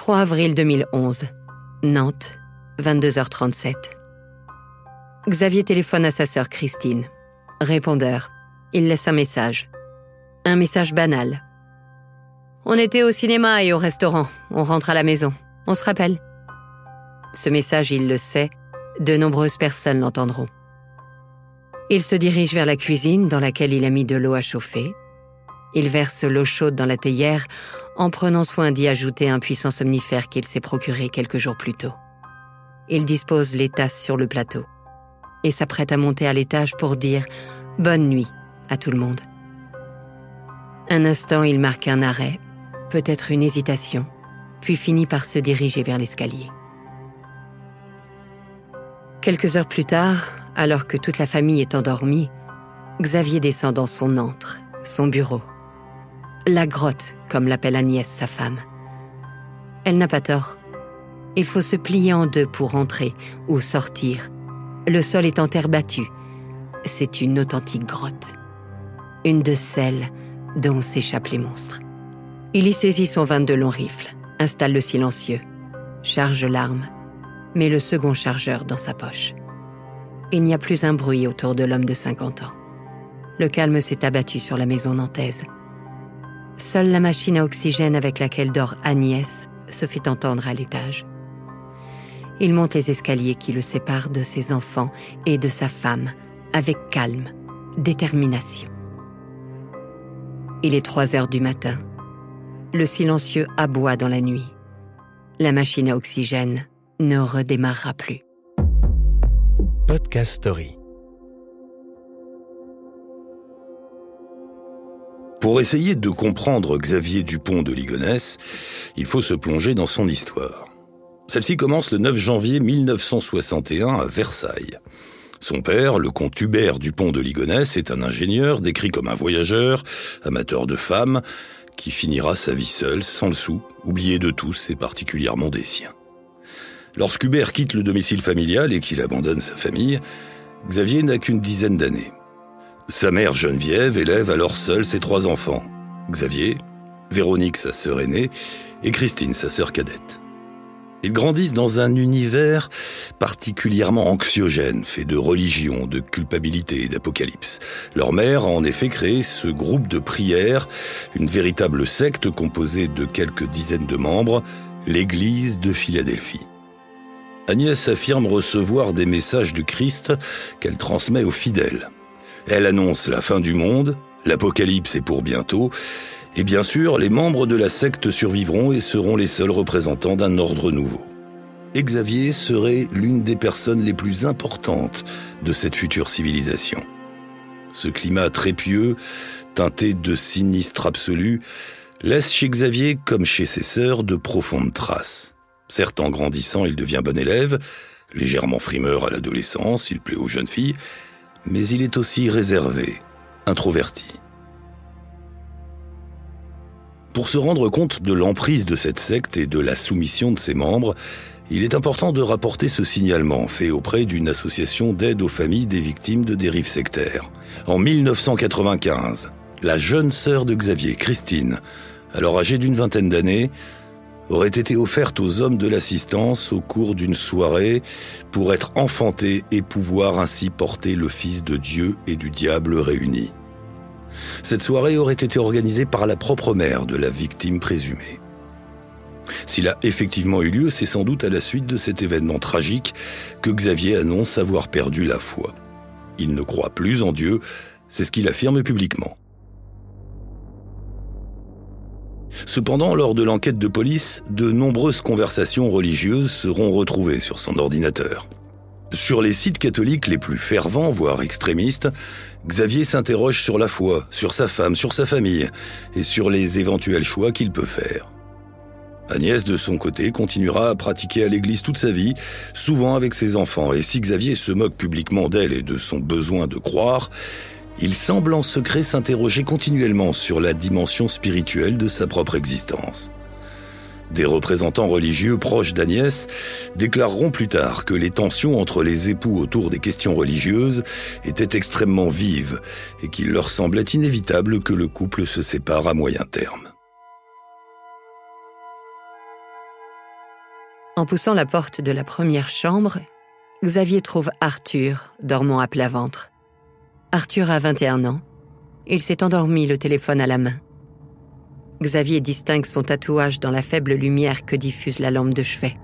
3 avril 2011. Nantes, 22h37. Xavier téléphone à sa sœur Christine. Répondeur. Il laisse un message. Un message banal. On était au cinéma et au restaurant. On rentre à la maison. On se rappelle. Ce message, il le sait, de nombreuses personnes l'entendront. Il se dirige vers la cuisine dans laquelle il a mis de l'eau à chauffer. Il verse l'eau chaude dans la théière en prenant soin d'y ajouter un puissant somnifère qu'il s'est procuré quelques jours plus tôt. Il dispose les tasses sur le plateau et s'apprête à monter à l'étage pour dire bonne nuit à tout le monde. Un instant, il marque un arrêt, peut-être une hésitation, puis finit par se diriger vers l'escalier. Quelques heures plus tard, alors que toute la famille est endormie, Xavier descend dans son antre, son bureau. La grotte, comme l'appelle Agnès, sa femme. Elle n'a pas tort. Il faut se plier en deux pour entrer ou sortir. Le sol est en terre battue. C'est une authentique grotte. Une de celles dont s'échappent les monstres. Il y saisit son 22 long rifle, installe le silencieux, charge l'arme, met le second chargeur dans sa poche. Il n'y a plus un bruit autour de l'homme de 50 ans. Le calme s'est abattu sur la maison nantaise. Seule la machine à oxygène avec laquelle dort Agnès se fait entendre à l'étage. Il monte les escaliers qui le séparent de ses enfants et de sa femme, avec calme, détermination. Il est 3 heures du matin. Le silencieux aboie dans la nuit. La machine à oxygène ne redémarrera plus. Podcast Story. Pour essayer de comprendre Xavier Dupont de Ligonnès, il faut se plonger dans son histoire. Celle-ci commence le 9 janvier 1961 à Versailles. Son père, le comte Hubert Dupont de Ligonnès, est un ingénieur décrit comme un voyageur, amateur de femmes, qui finira sa vie seul, sans le sou, oublié de tous et particulièrement des siens. Lorsqu'Hubert quitte le domicile familial et qu'il abandonne sa famille, Xavier n'a qu'une dizaine d'années. Sa mère Geneviève élève alors seule ses trois enfants, Xavier, Véronique sa sœur aînée et Christine sa sœur cadette. Ils grandissent dans un univers particulièrement anxiogène, fait de religion, de culpabilité et d'apocalypse. Leur mère a en effet créé ce groupe de prière, une véritable secte composée de quelques dizaines de membres, l'Église de Philadelphie. Agnès affirme recevoir des messages du Christ qu'elle transmet aux fidèles. Elle annonce la fin du monde, l'apocalypse est pour bientôt, et bien sûr, les membres de la secte survivront et seront les seuls représentants d'un ordre nouveau. Xavier serait l'une des personnes les plus importantes de cette future civilisation. Ce climat très pieux, teinté de sinistre absolu, laisse chez Xavier, comme chez ses sœurs, de profondes traces. Certes, en grandissant, il devient bon élève, légèrement frimeur à l'adolescence, il plaît aux jeunes filles, mais il est aussi réservé, introverti. Pour se rendre compte de l'emprise de cette secte et de la soumission de ses membres, il est important de rapporter ce signalement fait auprès d'une association d'aide aux familles des victimes de dérives sectaires. En 1995, la jeune sœur de Xavier, Christine, alors âgée d'une vingtaine d'années, aurait été offerte aux hommes de l'assistance au cours d'une soirée pour être enfantée et pouvoir ainsi porter le Fils de Dieu et du diable réunis. Cette soirée aurait été organisée par la propre mère de la victime présumée. S'il a effectivement eu lieu, c'est sans doute à la suite de cet événement tragique que Xavier annonce avoir perdu la foi. Il ne croit plus en Dieu, c'est ce qu'il affirme publiquement. Cependant, lors de l'enquête de police, de nombreuses conversations religieuses seront retrouvées sur son ordinateur. Sur les sites catholiques les plus fervents, voire extrémistes, Xavier s'interroge sur la foi, sur sa femme, sur sa famille et sur les éventuels choix qu'il peut faire. Agnès, de son côté, continuera à pratiquer à l'église toute sa vie, souvent avec ses enfants, et si Xavier se moque publiquement d'elle et de son besoin de croire, il semble en secret s'interroger continuellement sur la dimension spirituelle de sa propre existence. Des représentants religieux proches d'Agnès déclareront plus tard que les tensions entre les époux autour des questions religieuses étaient extrêmement vives et qu'il leur semblait inévitable que le couple se sépare à moyen terme. En poussant la porte de la première chambre, Xavier trouve Arthur dormant à plat ventre. Arthur a 21 ans. Il s'est endormi le téléphone à la main. Xavier distingue son tatouage dans la faible lumière que diffuse la lampe de chevet.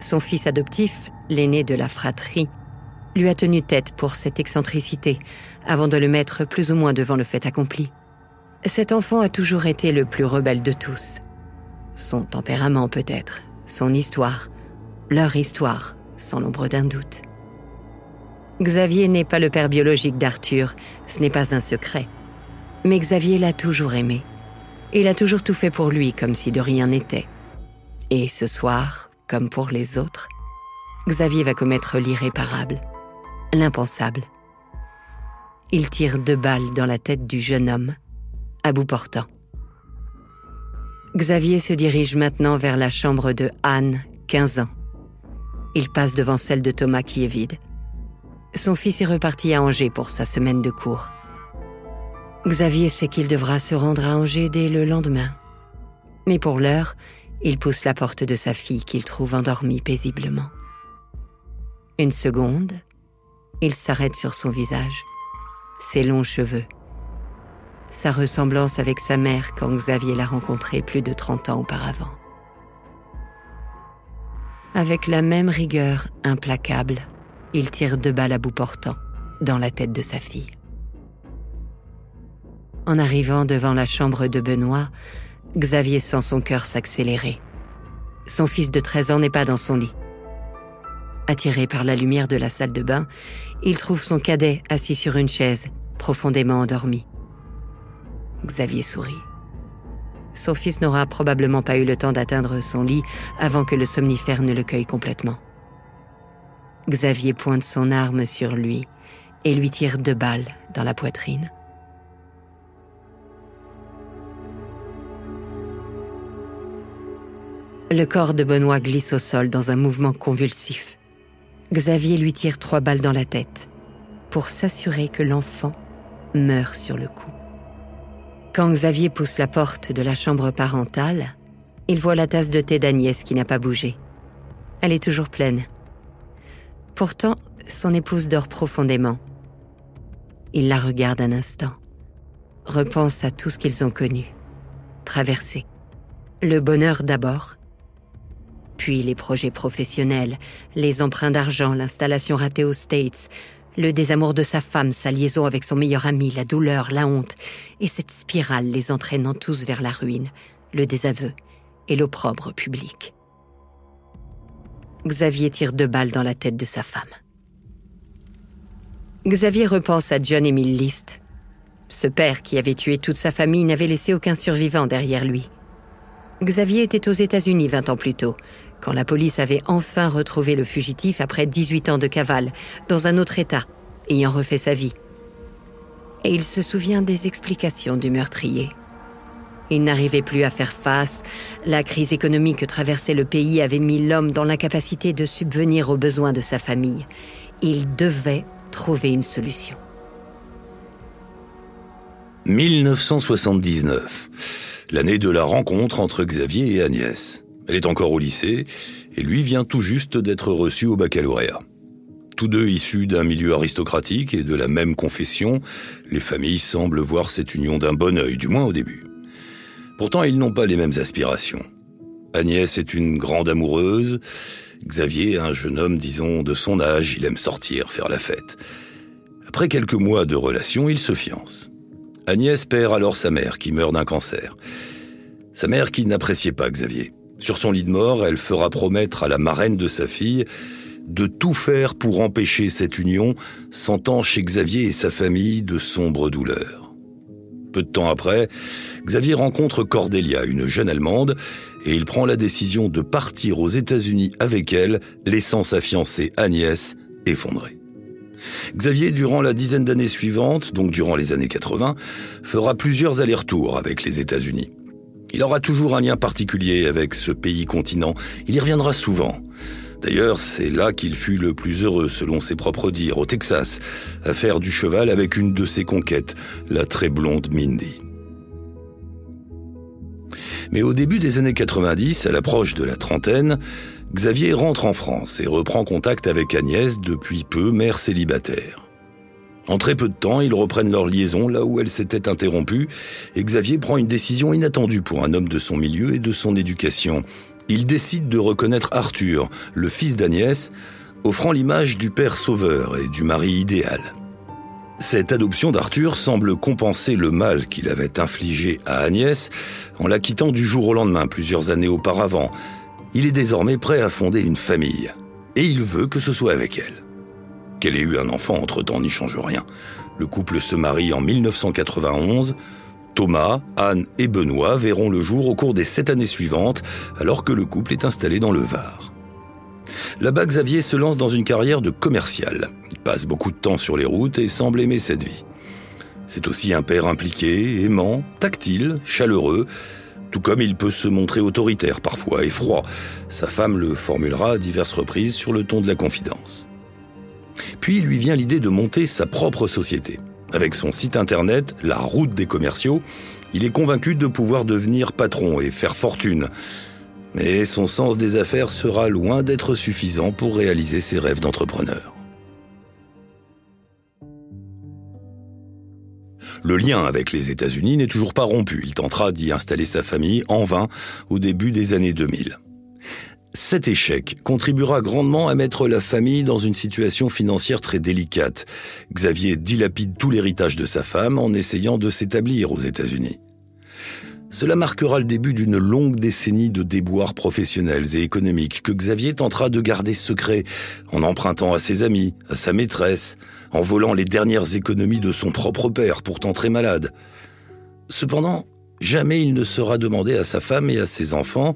Son fils adoptif, l'aîné de la fratrie, lui a tenu tête pour cette excentricité avant de le mettre plus ou moins devant le fait accompli. Cet enfant a toujours été le plus rebelle de tous. Son tempérament peut-être, son histoire, leur histoire, sans l'ombre d'un doute. Xavier n'est pas le père biologique d'Arthur, ce n'est pas un secret. Mais Xavier l'a toujours aimé. Il a toujours tout fait pour lui comme si de rien n'était. Et ce soir, comme pour les autres, Xavier va commettre l'irréparable, l'impensable. Il tire deux balles dans la tête du jeune homme, à bout portant. Xavier se dirige maintenant vers la chambre de Anne, 15 ans. Il passe devant celle de Thomas qui est vide. Son fils est reparti à Angers pour sa semaine de cours. Xavier sait qu'il devra se rendre à Angers dès le lendemain. Mais pour l'heure, il pousse la porte de sa fille qu'il trouve endormie paisiblement. Une seconde, il s'arrête sur son visage, ses longs cheveux, sa ressemblance avec sa mère quand Xavier l'a rencontrée plus de 30 ans auparavant. Avec la même rigueur implacable, il tire deux balles à bout portant dans la tête de sa fille. En arrivant devant la chambre de Benoît, Xavier sent son cœur s'accélérer. Son fils de 13 ans n'est pas dans son lit. Attiré par la lumière de la salle de bain, il trouve son cadet assis sur une chaise, profondément endormi. Xavier sourit. Son fils n'aura probablement pas eu le temps d'atteindre son lit avant que le somnifère ne le cueille complètement. Xavier pointe son arme sur lui et lui tire deux balles dans la poitrine. Le corps de Benoît glisse au sol dans un mouvement convulsif. Xavier lui tire trois balles dans la tête pour s'assurer que l'enfant meurt sur le coup. Quand Xavier pousse la porte de la chambre parentale, il voit la tasse de thé d'Agnès qui n'a pas bougé. Elle est toujours pleine. Pourtant, son épouse dort profondément. Il la regarde un instant, repense à tout ce qu'ils ont connu, traversé. Le bonheur d'abord, puis les projets professionnels, les emprunts d'argent, l'installation ratée aux States, le désamour de sa femme, sa liaison avec son meilleur ami, la douleur, la honte, et cette spirale les entraînant tous vers la ruine, le désaveu et l'opprobre public. Xavier tire deux balles dans la tête de sa femme. Xavier repense à John Emile List. Ce père qui avait tué toute sa famille n'avait laissé aucun survivant derrière lui. Xavier était aux États-Unis 20 ans plus tôt, quand la police avait enfin retrouvé le fugitif après 18 ans de cavale, dans un autre État, ayant refait sa vie. Et il se souvient des explications du meurtrier. Il n'arrivait plus à faire face, la crise économique que traversait le pays avait mis l'homme dans l'incapacité de subvenir aux besoins de sa famille. Il devait trouver une solution. 1979, l'année de la rencontre entre Xavier et Agnès. Elle est encore au lycée et lui vient tout juste d'être reçu au baccalauréat. Tous deux issus d'un milieu aristocratique et de la même confession, les familles semblent voir cette union d'un bon œil, du moins au début. Pourtant, ils n'ont pas les mêmes aspirations. Agnès est une grande amoureuse, Xavier un jeune homme, disons, de son âge, il aime sortir, faire la fête. Après quelques mois de relation, ils se fiancent. Agnès perd alors sa mère, qui meurt d'un cancer. Sa mère qui n'appréciait pas Xavier. Sur son lit de mort, elle fera promettre à la marraine de sa fille de tout faire pour empêcher cette union, sentant chez Xavier et sa famille de sombres douleurs. Peu de temps après, Xavier rencontre Cordelia, une jeune Allemande, et il prend la décision de partir aux États-Unis avec elle, laissant sa fiancée Agnès effondrée. Xavier, durant la dizaine d'années suivantes, donc durant les années 80, fera plusieurs allers-retours avec les États-Unis. Il aura toujours un lien particulier avec ce pays-continent. Il y reviendra souvent. D'ailleurs, c'est là qu'il fut le plus heureux, selon ses propres dires, au Texas, à faire du cheval avec une de ses conquêtes, la très blonde Mindy. Mais au début des années 90, à l'approche de la trentaine, Xavier rentre en France et reprend contact avec Agnès, depuis peu mère célibataire. En très peu de temps, ils reprennent leur liaison là où elle s'était interrompue, et Xavier prend une décision inattendue pour un homme de son milieu et de son éducation. Il décide de reconnaître Arthur, le fils d'Agnès, offrant l'image du père sauveur et du mari idéal. Cette adoption d'Arthur semble compenser le mal qu'il avait infligé à Agnès en la quittant du jour au lendemain plusieurs années auparavant. Il est désormais prêt à fonder une famille et il veut que ce soit avec elle. Qu'elle ait eu un enfant entre-temps n'y change rien. Le couple se marie en 1991. Thomas, Anne et Benoît verront le jour au cours des sept années suivantes alors que le couple est installé dans le Var. Là-bas, Xavier se lance dans une carrière de commercial. Il passe beaucoup de temps sur les routes et semble aimer cette vie. C'est aussi un père impliqué, aimant, tactile, chaleureux, tout comme il peut se montrer autoritaire parfois et froid. Sa femme le formulera à diverses reprises sur le ton de la confidence. Puis lui vient l'idée de monter sa propre société. Avec son site internet, La Route des commerciaux, il est convaincu de pouvoir devenir patron et faire fortune. Mais son sens des affaires sera loin d'être suffisant pour réaliser ses rêves d'entrepreneur. Le lien avec les États-Unis n'est toujours pas rompu. Il tentera d'y installer sa famille en vain au début des années 2000. Cet échec contribuera grandement à mettre la famille dans une situation financière très délicate. Xavier dilapide tout l'héritage de sa femme en essayant de s'établir aux États-Unis. Cela marquera le début d'une longue décennie de déboires professionnels et économiques que Xavier tentera de garder secret en empruntant à ses amis, à sa maîtresse, en volant les dernières économies de son propre père, pourtant très malade. Cependant, jamais il ne sera demandé à sa femme et à ses enfants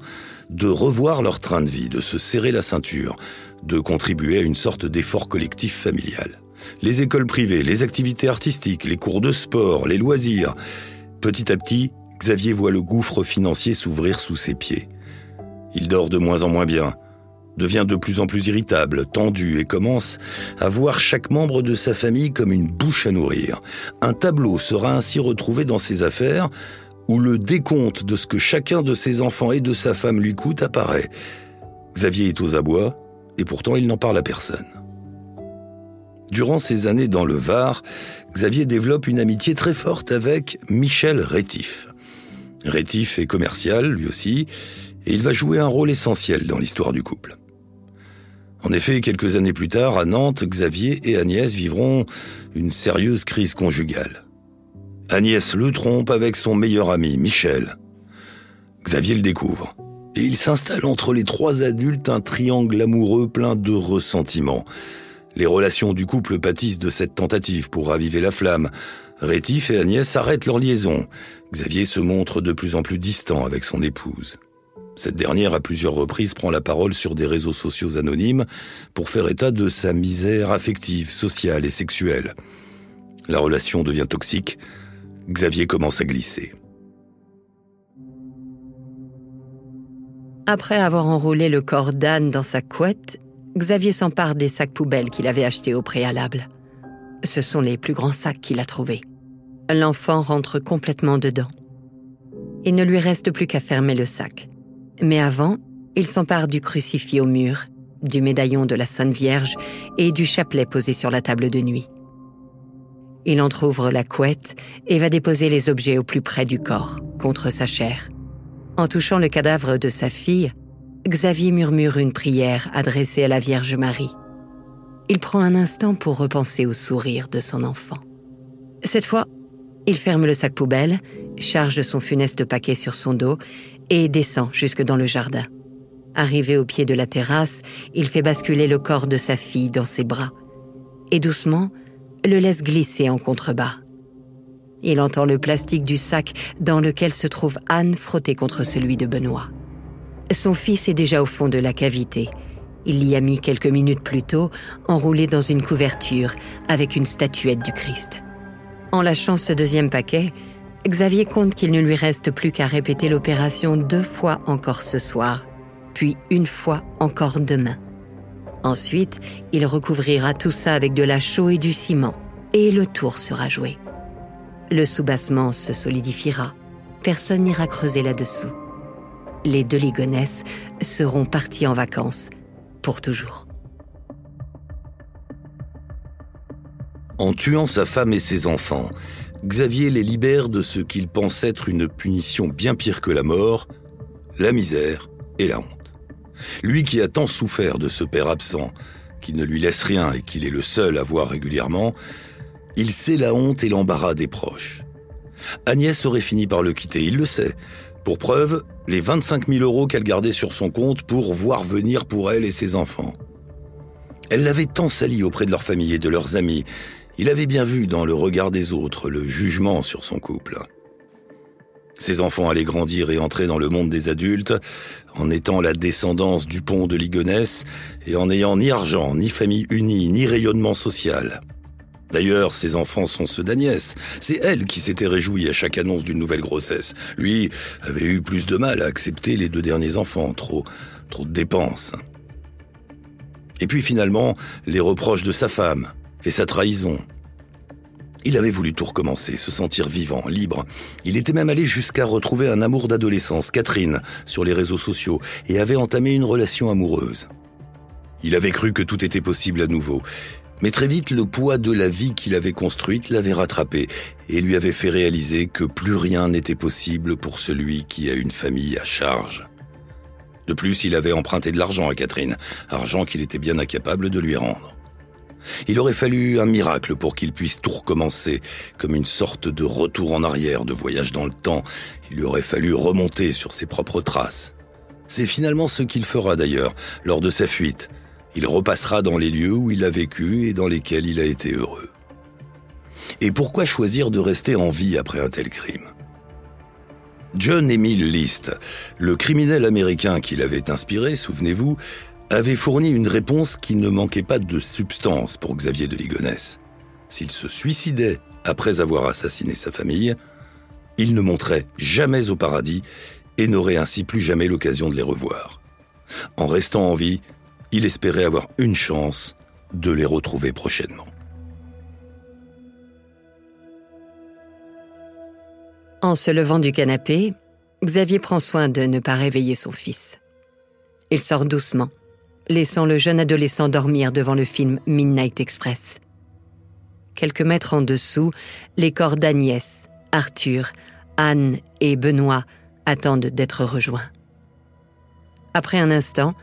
de revoir leur train de vie, de se serrer la ceinture, de contribuer à une sorte d'effort collectif familial. Les écoles privées, les activités artistiques, les cours de sport, les loisirs. Petit à petit, Xavier voit le gouffre financier s'ouvrir sous ses pieds. Il dort de moins en moins bien, devient de plus en plus irritable, tendu et commence à voir chaque membre de sa famille comme une bouche à nourrir. Un tableau sera ainsi retrouvé dans ses affaires où le décompte de ce que chacun de ses enfants et de sa femme lui coûte apparaît. Xavier est aux abois et pourtant il n'en parle à personne. Durant ces années dans le Var, Xavier développe une amitié très forte avec Michel Rétif. Rétif est commercial, lui aussi, et il va jouer un rôle essentiel dans l'histoire du couple. En effet, quelques années plus tard, à Nantes, Xavier et Agnès vivront une sérieuse crise conjugale. Agnès le trompe avec son meilleur ami, Michel. Xavier le découvre. Et il s'installe entre les trois adultes un triangle amoureux plein de ressentiments. Les relations du couple pâtissent de cette tentative pour raviver la flamme. Rétif et Agnès arrêtent leur liaison. Xavier se montre de plus en plus distant avec son épouse. Cette dernière, à plusieurs reprises, prend la parole sur des réseaux sociaux anonymes pour faire état de sa misère affective, sociale et sexuelle. La relation devient toxique. Xavier commence à glisser. Après avoir enroulé le corps d'Anne dans sa couette, Xavier s'empare des sacs poubelles qu'il avait achetés au préalable. Ce sont les plus grands sacs qu'il a trouvés. L'enfant rentre complètement dedans. Il ne lui reste plus qu'à fermer le sac. Mais avant, il s'empare du crucifix au mur, du médaillon de la Sainte Vierge et du chapelet posé sur la table de nuit. Il entr'ouvre la couette et va déposer les objets au plus près du corps, contre sa chair. En touchant le cadavre de sa fille, Xavier murmure une prière adressée à la Vierge Marie. Il prend un instant pour repenser au sourire de son enfant. Cette fois, il ferme le sac poubelle, charge son funeste paquet sur son dos et descend jusque dans le jardin. Arrivé au pied de la terrasse, il fait basculer le corps de sa fille dans ses bras et doucement le laisse glisser en contrebas. Il entend le plastique du sac dans lequel se trouve Anne frotter contre celui de Benoît. Son fils est déjà au fond de la cavité. Il l'y a mis quelques minutes plus tôt, enroulé dans une couverture avec une statuette du Christ. En lâchant ce deuxième paquet, Xavier compte qu'il ne lui reste plus qu'à répéter l'opération deux fois encore ce soir, puis une fois encore demain. Ensuite, il recouvrira tout ça avec de la chaux et du ciment, et le tour sera joué. Le soubassement se solidifiera. Personne n'ira creuser là-dessous. les deux Ligonès seront partis en vacances pour toujours. En tuant sa femme et ses enfants, Xavier les libère de ce qu'il pense être une punition bien pire que la mort, la misère et la honte. Lui qui a tant souffert de ce père absent, qui ne lui laisse rien et qu'il est le seul à voir régulièrement, il sait la honte et l'embarras des proches. Agnès aurait fini par le quitter, il le sait. Pour preuve, les 25 000 euros qu'elle gardait sur son compte pour voir venir pour elle et ses enfants. Elle l'avait tant sali auprès de leur famille et de leurs amis. Il avait bien vu dans le regard des autres le jugement sur son couple. Ses enfants allaient grandir et entrer dans le monde des adultes, en étant la descendance du pont de Ligonesse et en n'ayant ni argent, ni famille unie, ni rayonnement social. D'ailleurs, ses enfants sont ceux d'Agnès. C'est elle qui s'était réjouie à chaque annonce d'une nouvelle grossesse. Lui avait eu plus de mal à accepter les deux derniers enfants, trop, trop de dépenses. Et puis finalement, les reproches de sa femme et sa trahison. Il avait voulu tout recommencer, se sentir vivant, libre. Il était même allé jusqu'à retrouver un amour d'adolescence, Catherine, sur les réseaux sociaux, et avait entamé une relation amoureuse. Il avait cru que tout était possible à nouveau, mais très vite, le poids de la vie qu'il avait construite l'avait rattrapé et lui avait fait réaliser que plus rien n'était possible pour celui qui a une famille à charge. De plus, il avait emprunté de l'argent à Catherine, argent qu'il était bien incapable de lui rendre. Il aurait fallu un miracle pour qu'il puisse tout recommencer, comme une sorte de retour en arrière, de voyage dans le temps. Il lui aurait fallu remonter sur ses propres traces. C'est finalement ce qu'il fera d'ailleurs, lors de sa fuite, il repassera dans les lieux où il a vécu et dans lesquels il a été heureux. Et pourquoi choisir de rester en vie après un tel crime? John Emile List, le criminel américain qui l'avait inspiré, souvenez-vous, avait fourni une réponse qui ne manquait pas de substance pour Xavier de Ligonnès. S'il se suicidait après avoir assassiné sa famille, il ne monterait jamais au paradis et n'aurait ainsi plus jamais l'occasion de les revoir. En restant en vie, il espérait avoir une chance de les retrouver prochainement. En se levant du canapé, Xavier prend soin de ne pas réveiller son fils. Il sort doucement, laissant le jeune adolescent dormir devant le film Midnight Express. Quelques mètres en dessous, les corps d'Agnès, Arthur, Anne et Benoît attendent d'être rejoints. Après un instant,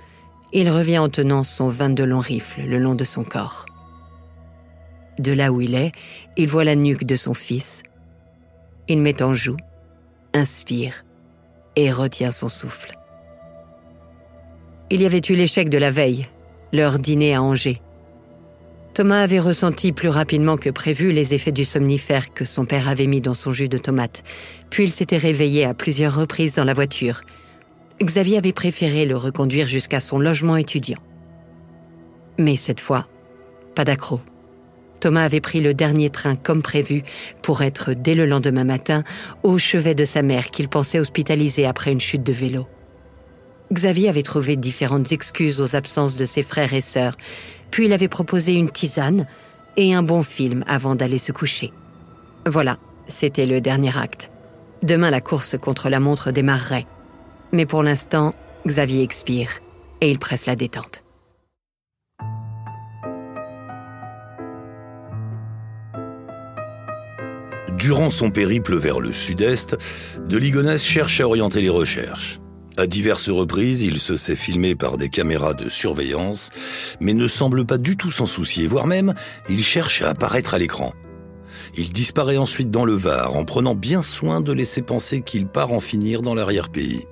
il revient en tenant son 22 long rifle le long de son corps. De là où il est, il voit la nuque de son fils. Il met en joue, inspire et retient son souffle. Il y avait eu l'échec de la veille, leur dîner à Angers. Thomas avait ressenti plus rapidement que prévu les effets du somnifère que son père avait mis dans son jus de tomate, puis il s'était réveillé à plusieurs reprises dans la voiture, Xavier avait préféré le reconduire jusqu'à son logement étudiant. Mais cette fois, pas d'accro. Thomas avait pris le dernier train comme prévu pour être dès le lendemain matin au chevet de sa mère qu'il pensait hospitaliser après une chute de vélo. Xavier avait trouvé différentes excuses aux absences de ses frères et sœurs, puis il avait proposé une tisane et un bon film avant d'aller se coucher. Voilà, c'était le dernier acte. Demain, la course contre la montre démarrerait. Mais pour l'instant, Xavier expire et il presse la détente. Durant son périple vers le sud-est, De Ligonnès cherche à orienter les recherches. À diverses reprises, il se sait filmé par des caméras de surveillance, mais ne semble pas du tout s'en soucier, voire même, il cherche à apparaître à l'écran. Il disparaît ensuite dans le Var, en prenant bien soin de laisser penser qu'il part en finir dans l'arrière-pays.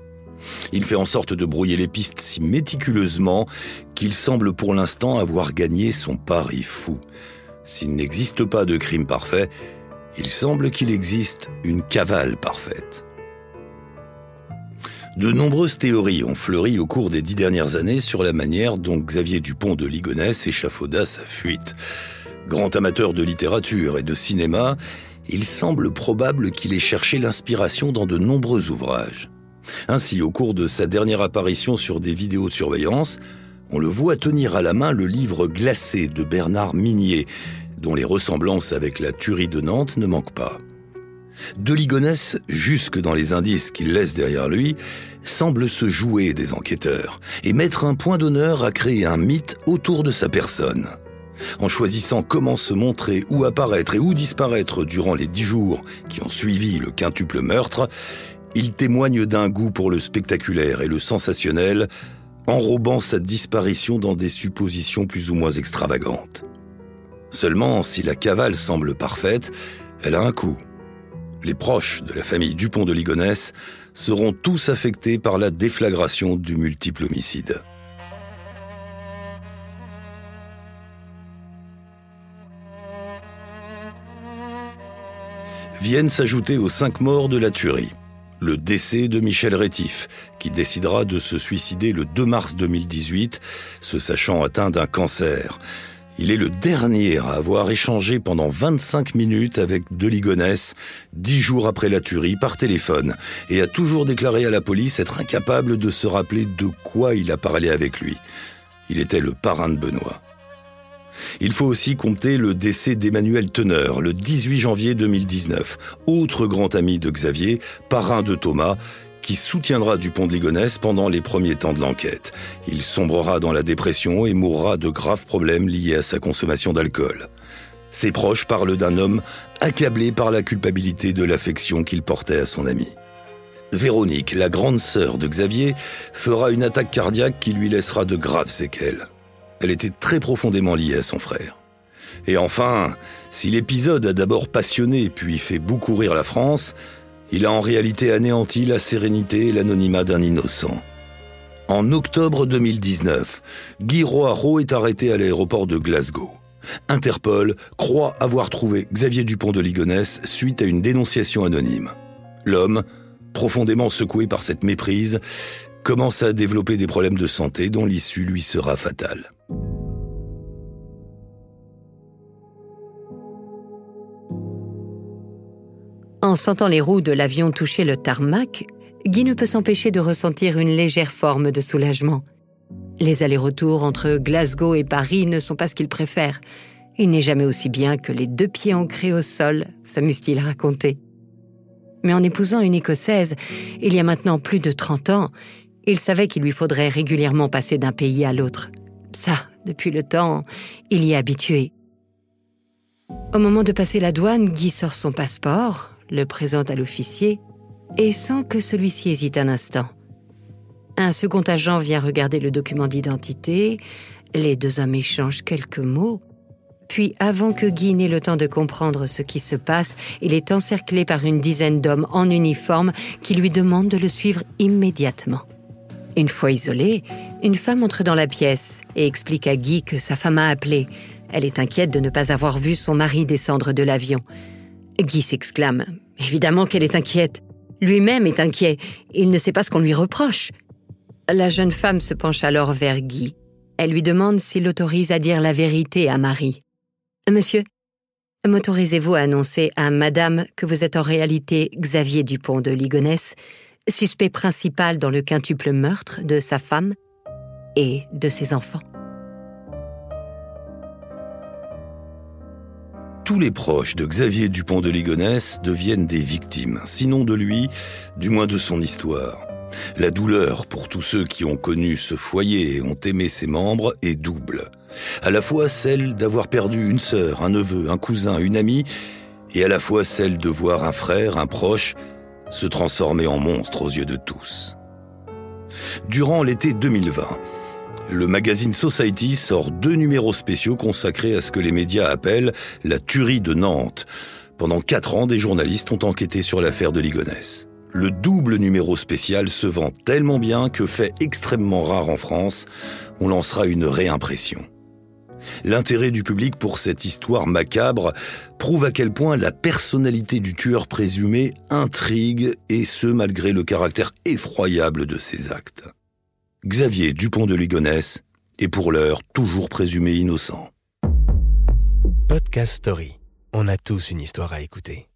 Il fait en sorte de brouiller les pistes si méticuleusement qu'il semble pour l'instant avoir gagné son pari fou. S'il n'existe pas de crime parfait, il semble qu'il existe une cavale parfaite. De nombreuses théories ont fleuri au cours des dix dernières années sur la manière dont Xavier Dupont de Ligonnès échafauda sa fuite. Grand amateur de littérature et de cinéma, il semble probable qu'il ait cherché l'inspiration dans de nombreux ouvrages. Ainsi, au cours de sa dernière apparition sur des vidéos de surveillance, on le voit tenir à la main le livre glacé de Bernard Minier, dont les ressemblances avec la tuerie de Nantes ne manquent pas. De Ligonnès, jusque dans les indices qu'il laisse derrière lui, semble se jouer des enquêteurs et mettre un point d'honneur à créer un mythe autour de sa personne. En choisissant comment se montrer, où apparaître et où disparaître durant les dix jours qui ont suivi le quintuple meurtre, il témoigne d'un goût pour le spectaculaire et le sensationnel, enrobant sa disparition dans des suppositions plus ou moins extravagantes. Seulement, si la cavale semble parfaite, elle a un coût. Les proches de la famille Dupont de Ligonnès seront tous affectés par la déflagration du multiple homicide. Viennent s'ajouter aux cinq morts de la tuerie le décès de Michel Rétif, qui décidera de se suicider le 2 mars 2018, se sachant atteint d'un cancer. Il est le dernier à avoir échangé pendant 25 minutes avec Deligonès, dix jours après la tuerie, par téléphone, et a toujours déclaré à la police être incapable de se rappeler de quoi il a parlé avec lui. Il était le parrain de Benoît. Il faut aussi compter le décès d'Emmanuel Teneur le 18 janvier 2019, autre grand ami de Xavier, parrain de Thomas, qui soutiendra Dupont de Ligonnès pendant les premiers temps de l'enquête. Il sombrera dans la dépression et mourra de graves problèmes liés à sa consommation d'alcool. Ses proches parlent d'un homme accablé par la culpabilité de l'affection qu'il portait à son ami. Véronique, la grande sœur de Xavier, fera une attaque cardiaque qui lui laissera de graves séquelles. Elle était très profondément liée à son frère. Et enfin, si l'épisode a d'abord passionné puis fait beaucoup rire la France, il a en réalité anéanti la sérénité et l'anonymat d'un innocent. En octobre 2019, Guy Roaro est arrêté à l'aéroport de Glasgow. Interpol croit avoir trouvé Xavier Dupont de Ligonnès suite à une dénonciation anonyme. L'homme, profondément secoué par cette méprise, commence à développer des problèmes de santé dont l'issue lui sera fatale. En sentant les roues de l'avion toucher le tarmac, Guy ne peut s'empêcher de ressentir une légère forme de soulagement. Les allers-retours entre Glasgow et Paris ne sont pas ce qu'il préfère. Il n'est jamais aussi bien que les deux pieds ancrés au sol, s'amuse-t-il à raconter. Mais en épousant une Écossaise, il y a maintenant plus de 30 ans, il savait qu'il lui faudrait régulièrement passer d'un pays à l'autre. Ça, depuis le temps, il y est habitué. Au moment de passer la douane, Guy sort son passeport, le présente à l'officier et sans que celui-ci hésite un instant. Un second agent vient regarder le document d'identité, les deux hommes échangent quelques mots, puis avant que Guy n'ait le temps de comprendre ce qui se passe, il est encerclé par une dizaine d'hommes en uniforme qui lui demandent de le suivre immédiatement. Une fois isolé, une femme entre dans la pièce et explique à Guy que sa femme a appelé. Elle est inquiète de ne pas avoir vu son mari descendre de l'avion. Guy s'exclame. Évidemment qu'elle est inquiète. Lui-même est inquiet. Il ne sait pas ce qu'on lui reproche. La jeune femme se penche alors vers Guy. Elle lui demande s'il l'autorise à dire la vérité à Marie. Monsieur, m'autorisez-vous à annoncer à Madame que vous êtes en réalité Xavier Dupont de Ligonnès, suspect principal dans le quintuple meurtre de sa femme et de ses enfants tous les proches de Xavier Dupont de Ligonnès deviennent des victimes, sinon de lui, du moins de son histoire. La douleur pour tous ceux qui ont connu ce foyer et ont aimé ses membres est double. À la fois celle d'avoir perdu une sœur, un neveu, un cousin, une amie, et à la fois celle de voir un frère, un proche, se transformer en monstre aux yeux de tous. Durant l'été 2020, le magazine Society sort deux numéros spéciaux consacrés à ce que les médias appellent la tuerie de Nantes. Pendant quatre ans, des journalistes ont enquêté sur l'affaire de Ligonès. Le double numéro spécial se vend tellement bien que, fait extrêmement rare en France, on lancera une réimpression. L'intérêt du public pour cette histoire macabre prouve à quel point la personnalité du tueur présumé intrigue, et ce malgré le caractère effroyable de ses actes. Xavier Dupont de Ligonnès est pour l'heure toujours présumé innocent. Podcast Story. On a tous une histoire à écouter.